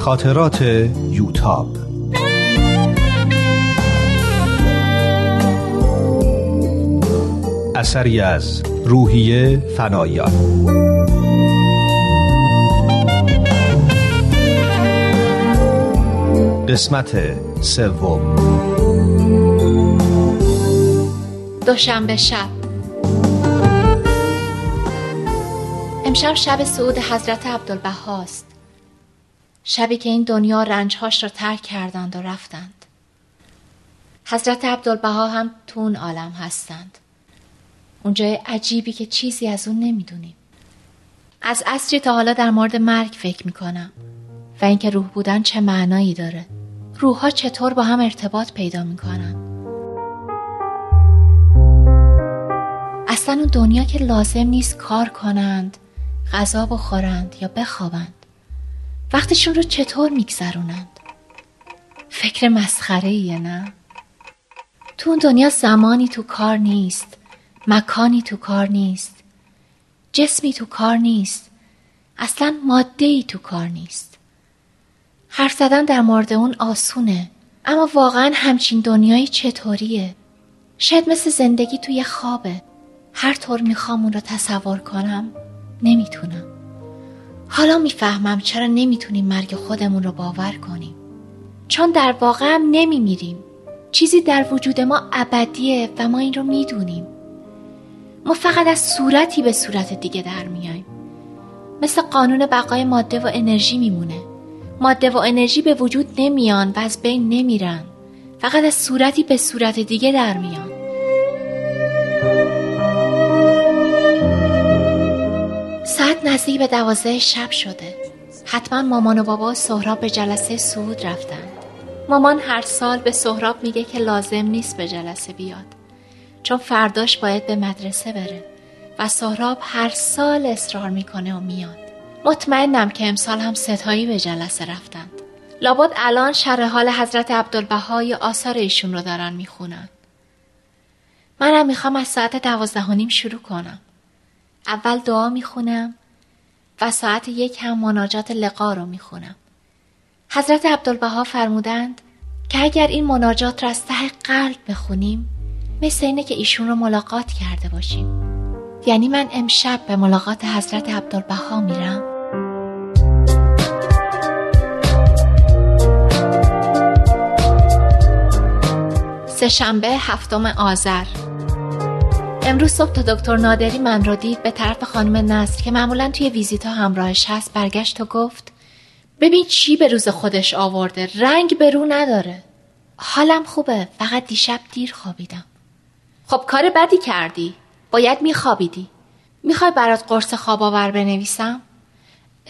خاطرات یوتاب. اثری از روحیه فنایان. قسمت سوم. دوشنبه شب. امشب شب سعود حضرت عبدالبهاست شبی که این دنیا رنجهاش را ترک کردند و رفتند. حضرت عبدالبها هم تو اون عالم هستند. اونجای عجیبی که چیزی از اون نمی‌دونیم. از اصری تا حالا در مورد مرگ فکر می‌کنم. و اینکه روح بودن چه معنایی داره. روحها چطور با هم ارتباط پیدا می‌کنن. اصلا اون دنیا که لازم نیست کار کنند غذا بخورند یا بخوابند. وقتشون رو چطور میگذرونند؟ فکر مسخره ایه نه؟ تو اون دنیا زمانی تو کار نیست مکانی تو کار نیست جسمی تو کار نیست اصلا ماده ای تو کار نیست. حرف زدن در مورد اون آسونه اما واقعا همچین دنیایی چطوریه؟ شاید مثل زندگی توی خوابه. هر طور می‌خوام اون رو تصور کنم نمی‌تونم. حالا می‌فهمم چرا نمی‌تونیم مرگ خودمون رو باور کنیم. چون در واقع هم نمیمیریم. چیزی در وجود ما ابدیه و ما این رو می‌دونیم. ما فقط از صورتی به صورت دیگه در میایم مثل قانون بقای ماده و انرژی میمونه. ماده و انرژی به وجود نمیان و از بین نمیرن. فقط از صورتی به صورت دیگه در میان. ساعت نزدیک به دوازده شب شده. حتما مامان و بابا سهراب به جلسه سعود رفتند مامان هر سال به سهراب میگه که لازم نیست به جلسه بیاد. چون فرداش باید به مدرسه بره و سهراب هر سال اصرار می‌کنه و میاد. مطمئنم که امسال هم ستایی به جلسه رفتند. لابد الان شرح حال حضرت عبدالبها یا آثار ایشون رو دارن می‌خونن. منم می‌خوام از ساعت دوازده و نیم شروع کنم. اول دعا می‌خونم و ساعت یک هم مناجات لقا رو می‌خونم. حضرت عبدالبها فرمودند که اگر این مناجات را از ته قلب بخونیم مثل اینه که ایشون رو ملاقات کرده باشیم. یعنی من امشب به ملاقات حضرت عبدالبها میرم. سهشنبه هفتم آذر. امروز صبح تا دکتر نادری من رو دید به طرف خانم نصر که معمولا توی ویزیتا همراهش هست برگشت و گفت ببین چی به روز خودش آورده؟ رنگ به رو نداره. حالم خوبه فقط دیشب دیر خوابیدم. خب کار بدی کردی؟ باید میخوابیدی. می‌خوای برات قرص خواب آور بنویسم؟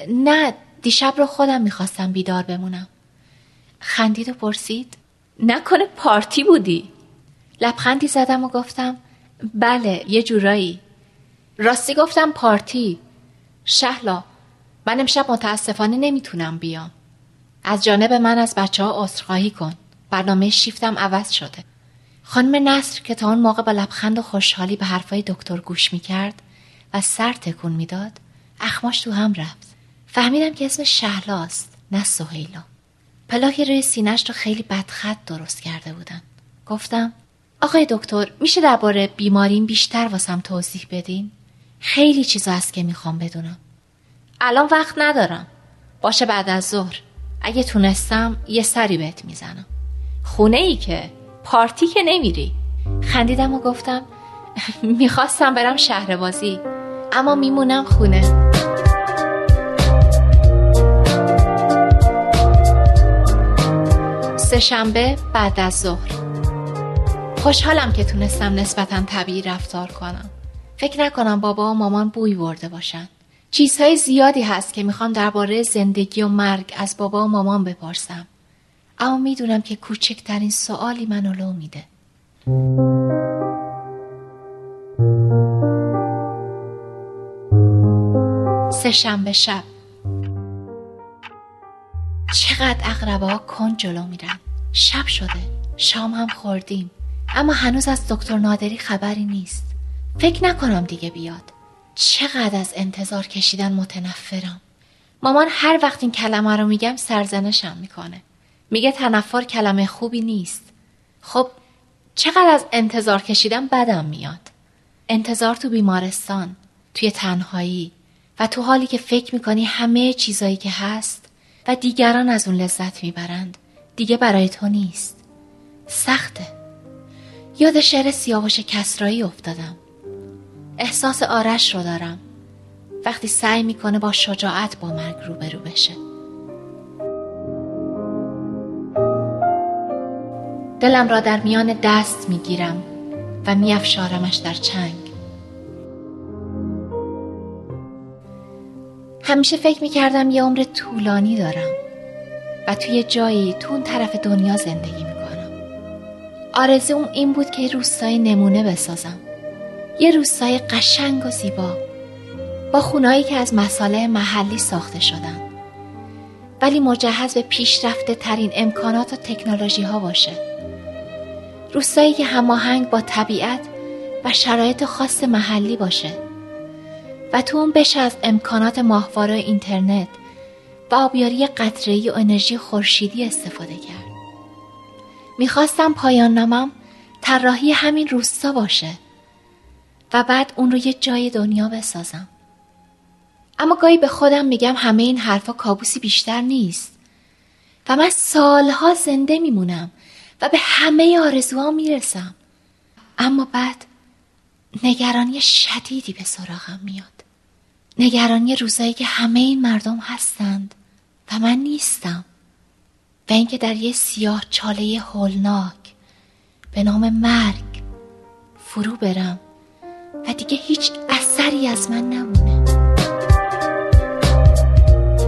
نه دیشب رو خودم می‌خواستم بیدار بمونم. خندید و پرسید نکنه پارتی بودی؟ لبخندی زدم و گفتم بله یه جورایی. راستی گفتم پارتی. شهلا من امشب متاسفانه نمی‌تونم بیام. از جانب من از بچه ها عذرخواهی کن. برنامه شیفتم عوض شده. خانم نصر که تا اون موقع با لبخند و خوشحالی به حرفای دکتر گوش می‌کرد و سر تکون می‌داد اخماش تو هم رفت. فهمیدم که اسم شهلاست نه سهیلا. پلاک روی سینش رو خیلی بدخط درست کرده بودن. گفتم آقای دکتر میشه درباره بیماریم بیشتر واسم توضیح بدین؟ خیلی چیزا هست که می‌خوام بدونم. الان وقت ندارم. باشه بعد از ظهر. اگه تونستم یه سری بهت می‌زنم. خونه ای که پارتی که نمیری. خندیدم و گفتم می‌خواستم برم شهر بازی اما میمونم خونه. سهشنبه بعد از ظهر. خوشحالم که تونستم نسبتا طبیعی رفتار کنم. فکر نکنم بابا و مامان بوی برده باشن. چیزهای زیادی هست که می‌خوام درباره زندگی و مرگ از بابا و مامان بپرسم. اما می‌دونم که کوچکترین سوالی منو لو میده. سه شنبه شب. چقدر اقربه ها کن جلو میرن. شب شده. شام هم خوردیم. اما هنوز از دکتر نادری خبری نیست. فکر نکنم دیگه بیاد. چقدر از انتظار کشیدن متنفرم. مامان هر وقت این کلمه رو میگم سرزنشم می‌کنه. میگه تنفر کلمه خوبی نیست. خب چقدر از انتظار کشیدن بدم میاد؟ انتظار تو بیمارستان توی تنهایی و تو حالی که فکر می‌کنی همه چیزایی که هست و دیگران از اون لذت می‌برند دیگه برای تو نیست. سخته. یاد شعر سیاوش کسرایی افتادم. احساس آرش رو دارم. وقتی سعی می‌کنه با شجاعت با مرگ روبرو بشه. دلم را در میان دست می‌گیرم و میافشارمش در چنگ. همیشه فکر می‌کردم یه عمر طولانی دارم و توی جایی تو اون طرف دنیا زندگی می‌کنم. آرزوم این بود که روستای نمونه بسازم. یه روستای قشنگ و زیبا. با خونایی که از مساله محلی ساخته شدن. ولی مجهز به پیشرفته ترین امکانات و تکنولوژی ها باشه. روستایی که هماهنگ با طبیعت و شرایط خاص محلی باشه. و تو اون بشه از امکانات ماهواره اینترنت و آبیاری قطره‌ای و انرژی خورشیدی استفاده کرد. می‌خواستم پایان نامم طراحی همین روستا باشه و بعد اون رو یه جای دنیا بسازم. اما گاهی به خودم میگم همه این حرفا کابوسی بیشتر نیست و من سالها زنده میمونم و به همه آرزوها می‌رسم. اما بعد نگرانی شدیدی به سراغم میاد. نگرانی روزایی که همه این مردم هستند و من نیستم و اینکه در یه سیاه چاله هولناک به نام مرگ فرو برم و دیگه هیچ اثری از من نمونه.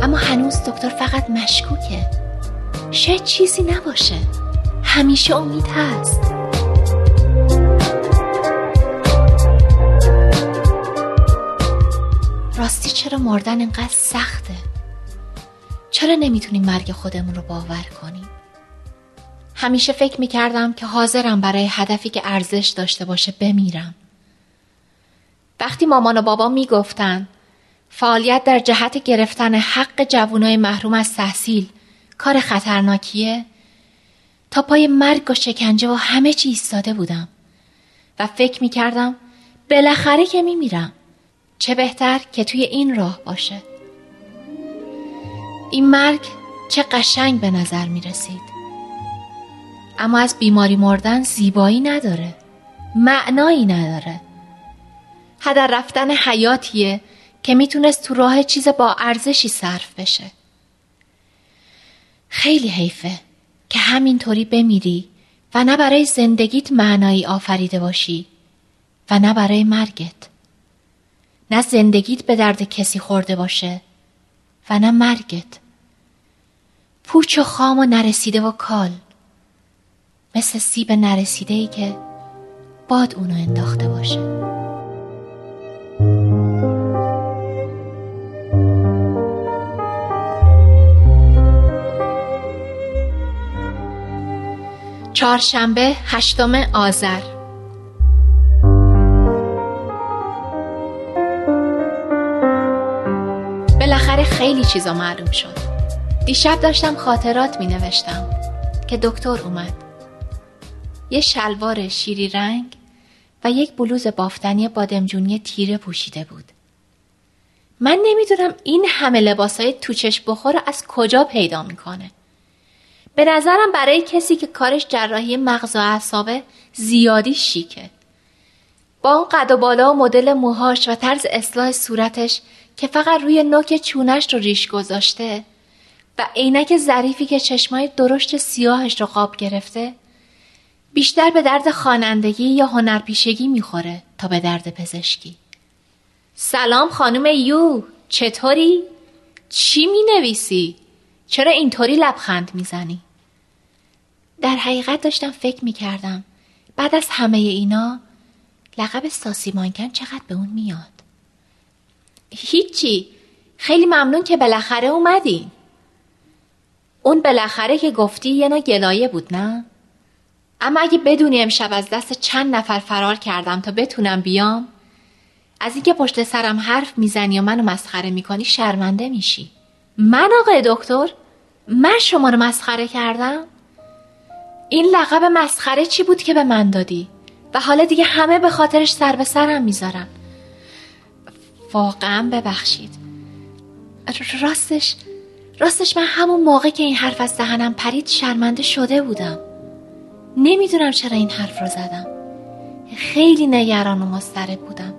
اما هنوز دکتر فقط مشکوکه. شاید چیزی نباشه. همیشه امید هست. راستی چرا مردن اینقدر سخته؟ چرا نمی‌تونیم مرگ خودمون رو باور کنیم؟ همیشه فکر می‌کردم که حاضرم برای هدفی که ارزش داشته باشه بمیرم. وقتی مامان و بابا می‌گفتن فعالیت در جهت گرفتن حق جوانای محروم از تحصیل کار خطرناکیه؟ تا پای مرگ و شکنجه و همه چی ایستاده بودم و فکر می‌کردم بالاخره که میمیرم. چه بهتر که توی این راه باشه. این مرگ چه قشنگ به نظر می رسید. اما از بیماری مردن زیبایی نداره معنایی نداره. هدر رفتن حیاتیه که می‌تونست تو راه چیز با ارزشی صرف بشه. خیلی حیفه که همینطوری بمیری و نه برای زندگیت معنایی آفریده باشی و نه برای مرگت. نه زندگیت به درد کسی خورده باشه و نه مرگت. پوچ و خام و نرسیده و کال. مثل سیب نرسیده ای که باد اونو انداخته باشه. چهارشنبه هشتم آذر. بالاخره خیلی چیزا معلوم شد. دیشب داشتم خاطرات می نوشتم که دکتر اومد. یه شلوار شیری رنگ و یک بلوز بافتنی بادمجونی تیره پوشیده بود. من نمی‌دونم این همه لباسای توچش بخور از کجا پیدا می‌کنه. به نظرم برای کسی که کارش جراحی مغز و اعصابه زیادی شیکه. با اون قد و بالا و مدل موهاش و طرز اصلاح صورتش که فقط روی نوک چونش رو ریش گذاشته و عینک ظریفی که چشمای درشت سیاهش رو قاب گرفته بیشتر به درد خوانندگی یا هنرپیشگی می‌خوره تا به درد پزشکی سلام خانم یو چطوری؟ چی می نویسی؟ چرا اینطوری لبخند می‌زنی؟ در حقیقت داشتم فکر می کردم بعد از همه اینا لقب ساسی مانکن چقدر به اون میاد هیچی خیلی ممنون که بالاخره اومدی اون بالاخره که گفتی یه نوع گلایه بود نه؟ اما اگه بدونی امشب از دست چند نفر فرار کردم تا بتونم بیام از اینکه پشت سرم حرف می‌زنی و منو مسخره می‌کنی شرمنده میشی. من آقای دکتر؟ من شما رو مسخره کردم؟ این لقب مسخره چی بود که به من دادی؟ و حالا دیگه همه به خاطرش سر به سرم می‌ذارن. واقعا ببخشید. راستش راستش من همون موقع که این حرف از دهنم پرید شرمنده شده بودم. نمی‌دونم چرا این حرف رو زدم. خیلی نگران و مضطرب بودم.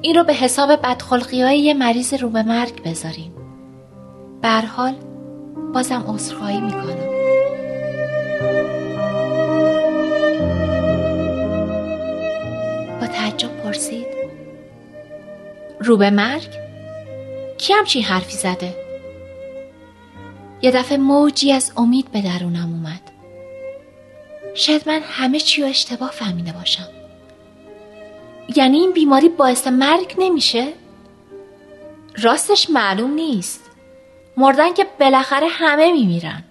این رو به حساب بدخلقی های یه مریض رو به مرگ بذاریم. حال بازم عذرخواهی می‌کنم. با تعجب پرسید رو به مرگ؟ کی همچین حرفی زده؟ یه دفعه موجی از امید به درونم اومد. شاید من همه چی رو اشتباه فهمیده باشم. یعنی این بیماری باعث مرگ نمیشه؟ راستش معلوم نیست. مردن که بالاخره همه میمیرن.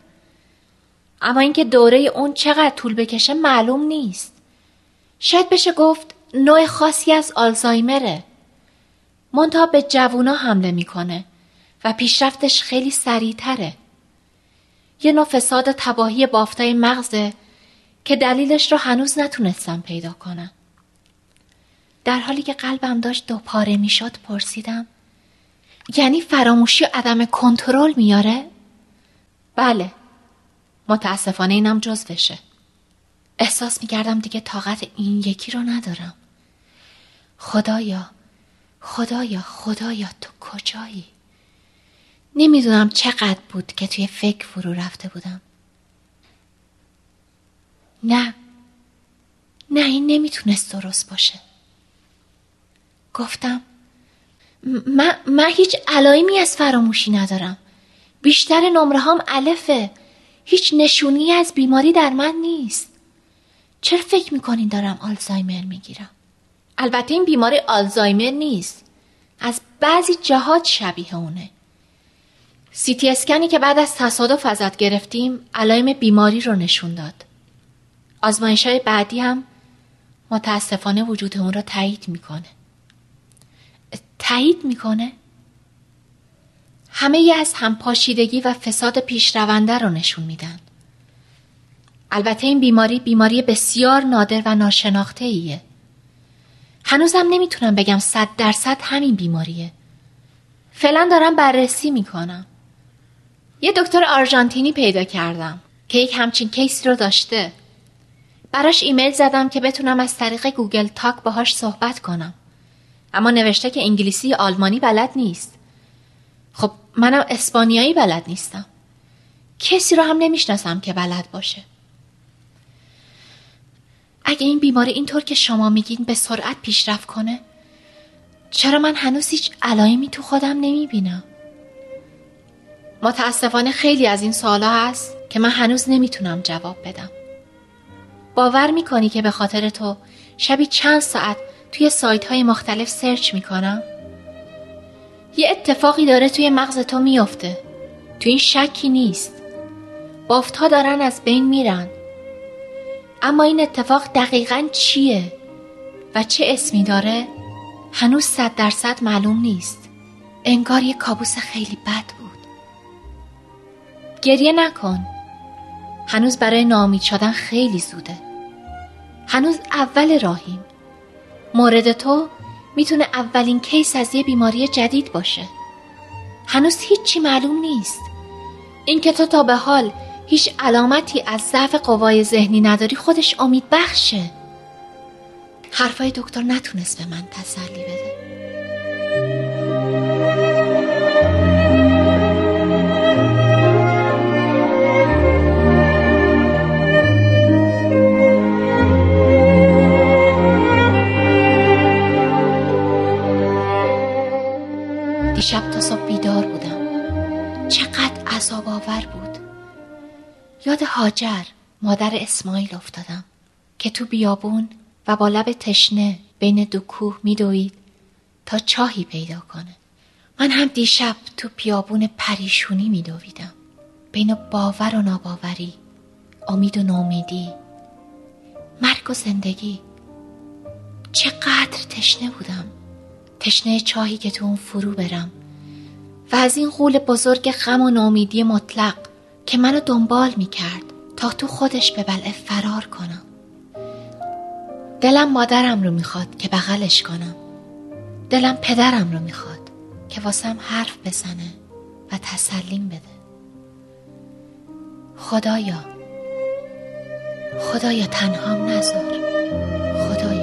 اما اینکه دوره اون چقدر طول بکشه معلوم نیست. شاید بشه گفت نوع خاصی از آلزایمره. منتها به جوونا حمله می‌کنه و پیشرفتش خیلی سریعتره. یه نوع فساد تباهی بافتای مغزه که دلیلش رو هنوز نتونستم پیدا کنم در حالی که قلبم داشت دو پاره می‌شد پرسیدم یعنی فراموشی و عدم کنترل میاره؟ بله متاسفانه اینم جزوشه احساس می‌کردم دیگه طاقت این یکی رو ندارم خدایا خدایا خدایا تو کجایی؟ نمی‌دونم چقدر بود که توی فکر فرو رفته بودم. نه. نه این نمی‌تونست درست باشه. گفتم من, من هیچ علائمی از فراموشی ندارم. بیشتر نمره هم الفه. هیچ نشونی از بیماری در من نیست. چرا فکر می‌کنین دارم آلزایمر می‌گیرم؟ البته این بیماری آلزایمر نیست. از بعضی جهات شبیه اونه. سیتی اسکنی که بعد از تصادف ازت گرفتیم علائم بیماری رو نشون داد. آزمایش های بعدی هم متاسفانه وجود اون را تایید می‌کنه. تایید می‌کنه؟ همه ی از همپاشیدگی و فساد پیشرونده رو نشون میدن. البته این بیماری بیماری بسیار نادر و ناشناخته ایه هنوزم نمی‌تونم بگم صد درصد همین بیماریه. فعلا دارم بررسی می‌کنم. یه دکتر آرژانتینی پیدا کردم که یک همچین case ی رو داشته. براش ایمیل زدم که بتونم از طریق Google Talk باهاش صحبت کنم. اما نوشته که انگلیسی یا آلمانی بلد نیست. خب منم اسپانیایی بلد نیستم. کسی رو هم نمی‌شناسم که بلد باشه. اگه این بیماری اینطور که شما میگین به سرعت پیشرفت کنه چرا من هنوز هیچ علائمی تو خودم نمی‌بینم؟ متاسفانه خیلی از این سوالا هست که من هنوز نمی‌تونم جواب بدم. باور می‌کنی که به خاطر تو شبی چند ساعت توی سایت های مختلف سرچ می‌کنم؟ یه اتفاقی داره توی مغز تو میافته. تو این شکی نیست. بافت ها دارن از بین میرن. اما این اتفاق دقیقا چیه؟ و چه اسمی داره؟ هنوز صد درصد معلوم نیست. انگار یه کابوس خیلی بد بود. گریه نکن. هنوز برای نامید شدن خیلی زوده. هنوز اول راهیم. مورد تو می‌تونه اولین کیس از یه بیماری جدید باشه. هنوز هیچی معلوم نیست. اینکه تو تا به حال هیچ علامتی از ضعف قوای ذهنی نداری خودش امید بخشه حرفای دکتر نتونست به من تسلی بده. هاجر مادر اسماعیل افتادم که تو بیابون و با لب تشنه بین دو کوه میدوید تا چاهی پیدا کنه. من هم دیشب تو بیابون پریشونی میدویدم. بین باور و ناباوری امید و نومیدی مرگ و زندگی. چقدر تشنه بودم. تشنه چاهی که تو اون فرو برم. و از این غول بزرگ غم و نامیدی مطلق که منو دنبال می کرد تا تو خودش به بلعه فرار کنم. دلم مادرم رو می‌خواد که بغلش کنم. دلم پدرم رو می‌خواد که واسم حرف بزنه و تسلیم بده. خدایا خدایا تنهام نذار. خدایا.